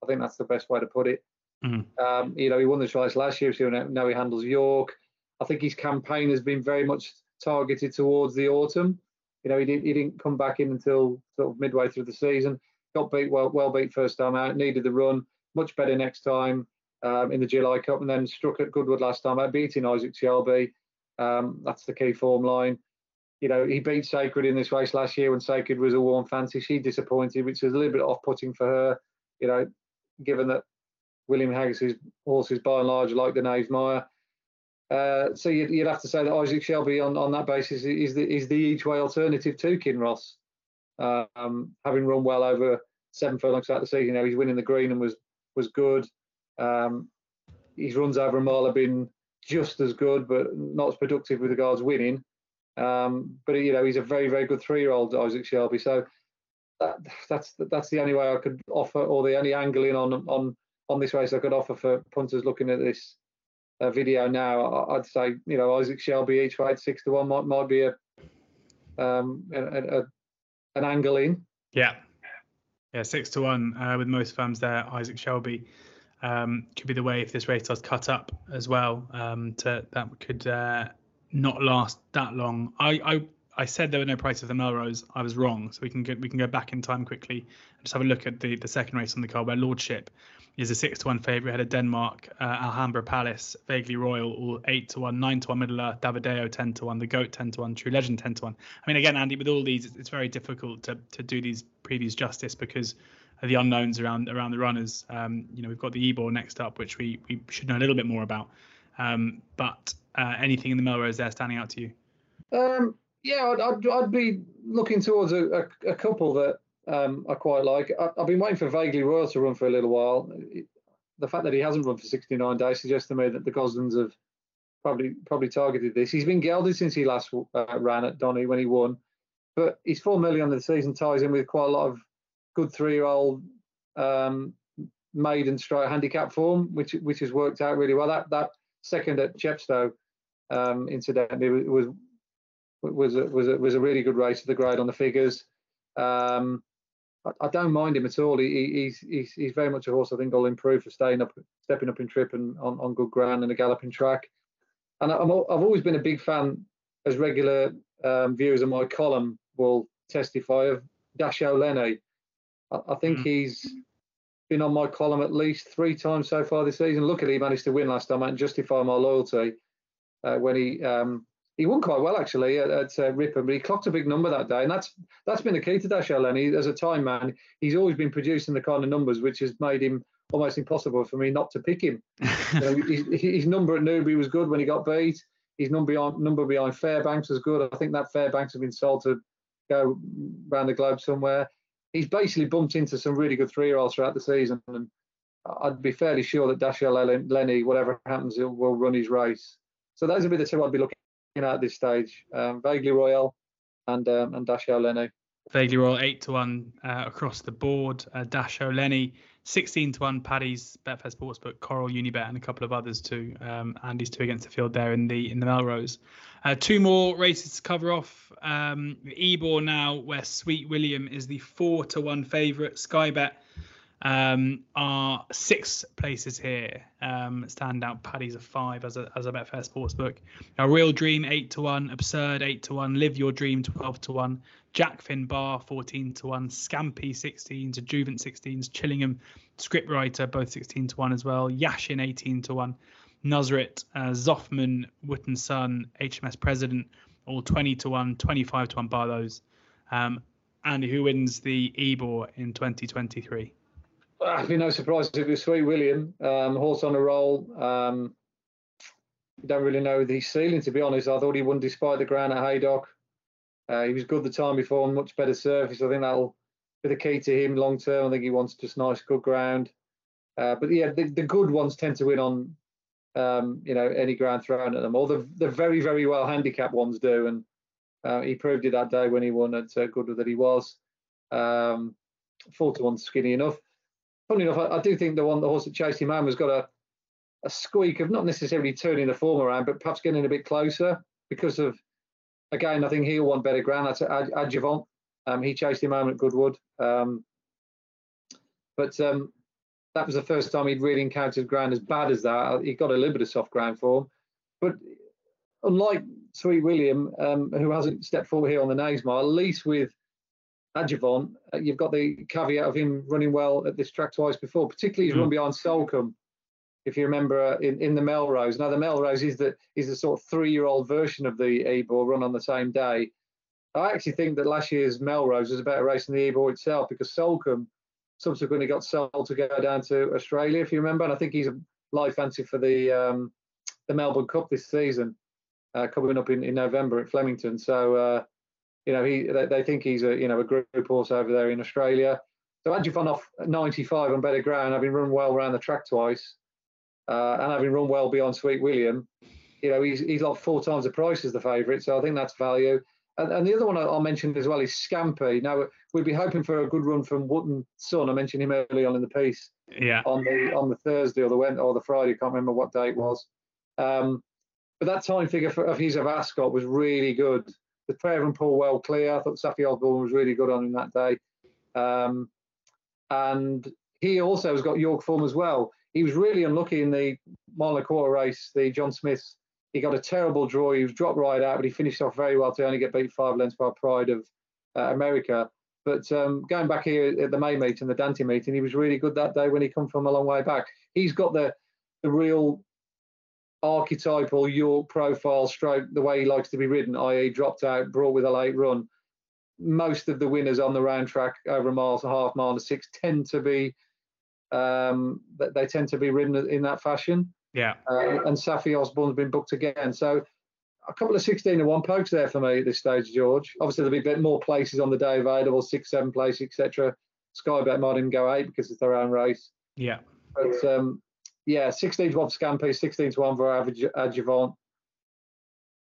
I think that's the best way to put it. Mhm. Um, you know, he won the race last year, so now he handles York. I think his campaign has been very much targeted towards the autumn. You know, he didn't he didn't come back in until sort of midway through the season. Got beat well, well beat first time out. Needed the run, much better next time um, in the July Cup, and then struck at Goodwood last time out, beating Isaac Shelby. Um, that's the key form line. You know, he beat Sacred in this race last year when Sacred was a warm fancy. She disappointed, which was a little bit off-putting for her. You know, given that William Haggas's horses by and large like the Knavesmire. Uh, so you'd, you'd, have to say that Isaac Shelby on, on that basis is the is the each way alternative to Kinross. Um, having run well over seven furlongs out the season, you know, he's winning the green and was was good. Um, his runs over a have been just as good, but not as productive with regards winning. Um, but you know, he's a very very good three year old Isaac Shelby. So that, that's that's the only way I could offer, or the only angling on on on this race I could offer for punters looking at this uh, video now. I'd say you know Isaac Shelby each way six to one might might be a um a, a, an angle in. Yeah, yeah, six to one uh, with most firms there. Isaac Shelby um, could be the way if this race does cut up as well. Um, to that could uh, not last that long. I, I I said there were no prices for Melrose. I was wrong. So we can get we can go back in time quickly and just have a look at the the second race on the card where Lordship is a six to one favourite ahead of Denmark, uh, Alhambra Palace, Vaguely Royal, all eight to one, nine to one, Middle Earth, Davideo ten to one, the Goat ten to one, True Legend ten to one. I mean, again, Andy, with all these, it's, it's very difficult to to do these previews justice because the unknowns around around the runners. Um, you know, we've got the Ebor next up, which we we should know a little bit more about. Um, but uh, anything in the Melrose there standing out to you? Um, yeah, I'd, I'd, I'd, be looking towards a, a, a couple that um, I quite like. I, have been waiting for Vaguely Royal to run for a little while. The fact that he hasn't run for 69 days suggests to me that the Goslings have probably probably targeted this. He's been gelded since he last uh, ran at Donny when he won, but his four million of the season ties in with quite a lot of good three-year-old um, maiden strike handicap form, which which has worked out really well. That that second at Chepstow, um, incidentally, was was a, was a, was a really good race of the grade on the figures. Um, I, I, don't mind him at all. He, he's, he's he's very much a horse I think will improve for staying up, stepping up in trip and on, on good ground and a galloping track. And I, am I've always been a big fan, as regular um, viewers of my column will testify, of Dasho Lenny. I, I think mm. he's been on my column at least three times so far this season. Look at he managed to win last time and justify my loyalty uh, when he um, he won quite well actually at, at uh, Ripon, but he clocked a big number that day, and that's that's been the key to Dash Lenny as a time man. He's always been producing the kind of numbers which has made him almost impossible for me not to pick him. you know, his, his, number at Newbury was good when he got beat. His number behind, number behind Fairbanks was good. I think that Fairbanks has been sold to go around the globe somewhere he's basically bumped into some really good three-year-olds throughout the season, and I'd be fairly sure that Dashiell Lenny, whatever happens, will run his race. So those would be the two I'd be looking at this stage: um, Vaguely Royal and um, and Dashiell Lenny. Vaguely Royal eight to one uh, across the board. Uh, Lenny. 16 to 1 Paddy's Betfair Sportsbook, Coral Unibet, and a couple of others too. Um, Andy's two against the field there in the in the Melrose. Uh, two more races to cover off. Um, Ebor now, where Sweet William is the 4 to 1 favourite. Sky Bet um, are six places here. Um, stand out Paddy's a five as a as a Betfair sportsbook. A Real Dream eight to one, Absurd eight to one, Live Your Dream twelve to one, Jackfinbar fourteen to one, Scampi sixteen to Juvent sixteens, Chillingham Scriptwriter both sixteen to one as well, Yashin eighteen to one, Nuzrit, uh, Zoffman, Wotton Son, HMS President all twenty to one, 25 to one bar those. Um, Andy, who wins the Ebor in 2023? I'd be no surprise if it was Sweet William, um, horse on a roll. Um, don't really know the ceiling, to be honest. I thought he won despite the ground at Haydock. Uh, he was good the time before on much better surface. I think that'll be the key to him long term. I think he wants just nice, good ground. Uh, but yeah, the, the, good ones tend to win on, um, you know, any ground thrown at them. Or the, the very, very well handicapped ones do. And uh, he proved it that day when he won at uh, Goodwood that he was. Um, four to one skinny enough funny enough, I, I, do think the one the horse that chased him home has got a a squeak of not necessarily turning the form around, but perhaps getting a bit closer because of again, I think he'll want better ground. That's Ad, Adjuvant. Um, he chased him home at Goodwood. Um, but um, that was the first time he'd really encountered ground as bad as that. He got a little bit of soft ground form, but unlike Sweet William, um, who hasn't stepped forward here on the Knavesmire, at least with Adjuvant, uh, you've got the caveat of him running well at this track twice before, particularly his mm. run behind Soulcombe. If you remember uh, in, in the Melrose, now the Melrose is the is the sort of three-year-old version of the Ebor run on the same day. I actually think that last year's Melrose was a better race than the Ebor itself because Soulcombe subsequently got sold to go down to Australia, if you remember. And I think he's a live fancy for the um, the Melbourne Cup this season, uh, coming up in, in November at Flemington. So uh, you know he they, they, think he's a you know a group horse over there in Australia. So Andrew Adjuvant off 95 on better ground, having run well around the track twice, uh, and having run well beyond Sweet William, you know he's he's like four times the price as the favourite. So I think that's value. And, and, the other one I'll mention as well is Scampi. Now we'd be hoping for a good run from Wootton Son. I mentioned him early on in the piece. Yeah. On the on the Thursday or the Wednesday or the Friday, can't remember what day it was. Um, but that time figure for, of his of Ascot was really good. The prayer and pull well clear. I thought Saffie Osborne was really good on him that day. Um, and he also has got York form as well. He was really unlucky in the mile and quarter race, the John Smith's he got a terrible draw. He was dropped right out, but he finished off very well to only get beat five lengths by Pride of uh, America. But um, going back here at the May meeting, the Dante meeting, he was really good that day when he come from a long way back. He's got the the real archetypal York profile stroke, the way he likes to be ridden, i.e., dropped out, brought with a late run. Most of the winners on the round track over a mile, a half mile, and six tend to be um, they tend to be ridden in that fashion. Yeah. Uh, and Saffie Osborne's been booked again. So a couple of 16 to 1 pokes there for me at this stage, George. Obviously, there'll be a bit more places on the day available, six, seven places, etc. Sky Bet might even go eight because it's their own race. Yeah. But um, yeah, 16 to 1 for Scampi, 16 to 1 for average Adjuvant.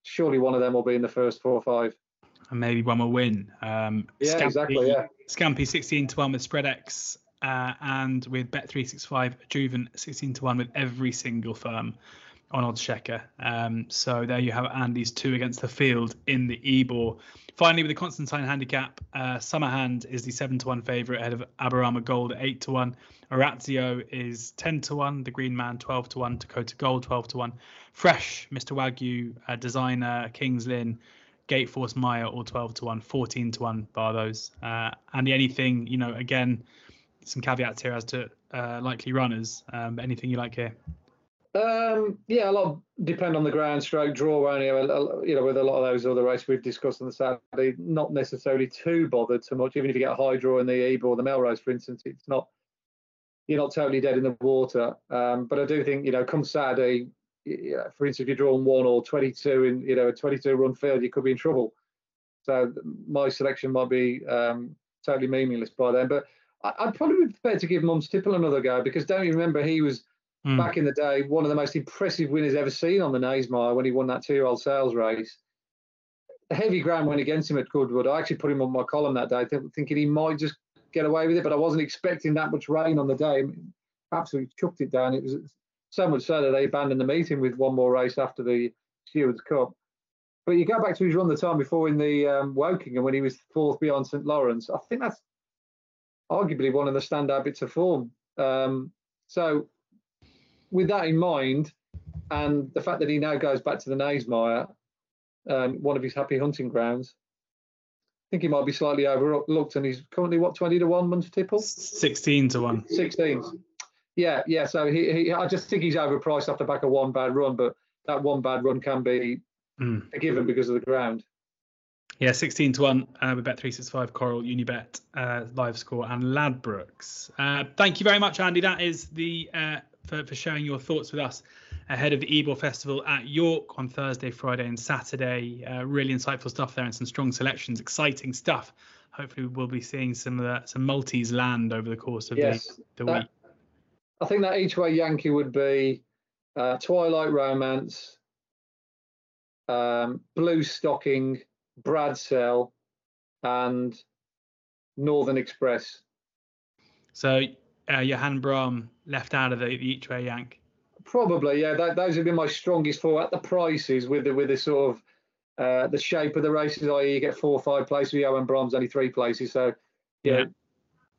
Surely one of them will be in the first four or five. And maybe one will win. Um, yeah, Scampi, exactly. Yeah. Scampi 16 to 1 with Spreadex uh, and with Bet365 Juven 16 to 1 with every single firm on Oddschecker. Um, so there you have Andy's two against the field in the Ebor. Finally, with the Constantine handicap, uh, Summerhand is the 7 to 1 favourite ahead of Aberama Gold at 8 to 1. Orazio is 10 to 1. The Green Man 12 to 1. Dakota Gold 12 to 1. Fresh, Mr. Wagyu, uh, Designer, Kings Lynn, Gale Force Maya all 12 to 1. 14 to 1 bar those. Uh, Andy, anything, you know, again, some caveats here as to uh, likely runners. Um, anything you like here? Um, yeah, a lot depend on the ground stroke draw only. You know, with a lot of those other races we've discussed on the Saturday, not necessarily too bothered too much. Even if you get a high draw in the Ebor or the Melrose, for instance, it's not you're not totally dead in the water. Um, but I do think you know, come Saturday, yeah, for instance, if you're drawing one or 22 in you know a 22 run field, you could be in trouble. So my selection might be um, totally meaningless by then. But I'd probably be prepared to give Mums Tipple another go because don't you remember he was mm. back in the day one of the most impressive winners ever seen on the Knavesmire when he won that two-year-old sales race. Heavy ground went against him at Goodwood. I actually put him on my column that day, thinking he might just get away with it, but I wasn't expecting that much rain on the day. Absolutely chucked it down. It was so much so that they abandoned the meeting with one more race after the Stewards Cup. But you go back to his run the time before in the um, Wokingham when he was fourth beyond St Lawrence. I think that's arguably one of the standout bits of form. Um, so, with that in mind, and the fact that he now goes back to the Knavesmire, um, one of his happy hunting grounds, I think he might be slightly overlooked, and he's currently what twenty to one, Mums Tipple. Sixteen to one. Sixteen. Yeah, yeah. So he, he, I just think he's overpriced off the back of one bad run, but that one bad run can be mm. a given because of the ground. Yeah, 16 to 1 uh, with Bet365, Coral, Unibet, uh, Live Score, and Ladbrokes. Uh, thank you very much, Andy. That is the uh, for, for sharing your thoughts with us ahead of the Ebor Festival at York on Thursday, Friday, and Saturday. Uh, really insightful stuff there and some strong selections, exciting stuff. Hopefully, we'll be seeing some of that, some Maltese land over the course of yes, the, the that, week. I think that each way Yankee would be uh, Twilight Romance, um, Bluestocking Bradsell, and Northern Express. So uh, Johan Brahm left out of the, the each way yank. Probably, yeah. That, those have been my strongest four at the prices with the with the sort of uh, the shape of the races. I.e., you get four or five places. With Johan Brahm's only three places. So yeah, yeah.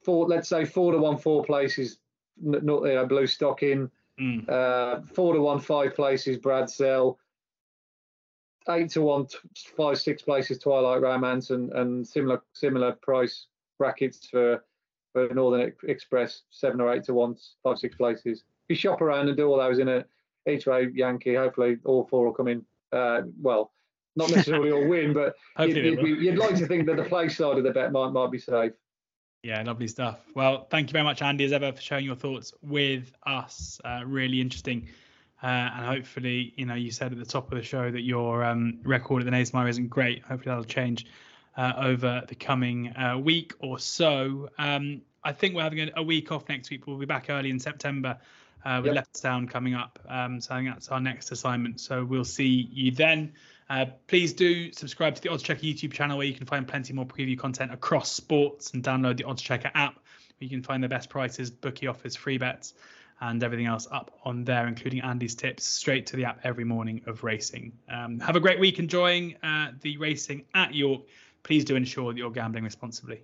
four. Let's say four to one, four places not you know, Bluestocking. Mm. Uh, four to one, five places, Bradsell. Eight to one, five, six places, Twilight Romance, and, and similar similar price brackets for for Northern Express, seven or eight to one, five, six places. If you shop around and do all those in a each way Yankee, hopefully all four will come in. Uh, well, not necessarily all win, but you'd, you'd, you'd, like to think that the play side of the bet might might be safe. Yeah, lovely stuff. Well, thank you very much, Andy, as ever, for sharing your thoughts with us. Uh, really interesting. Uh, and hopefully, you know, you said at the top of the show that your um, record at the Knavesmire isn't great. Hopefully, that'll change uh, over the coming uh, week or so. Um, I think we're having a, a, week off next week. We'll be back early in September uh, with yep. Down coming up. Um, so I think that's our next assignment. So we'll see you then. Uh, please do subscribe to the Oddschecker YouTube channel where you can find plenty more preview content across sports and download the Oddschecker app where you can find the best prices, bookie offers, free bets, and everything else up on there, including Andy's tips straight to the app every morning of racing. Um, have a great week enjoying uh, the racing at York. Please do ensure that you're gambling responsibly.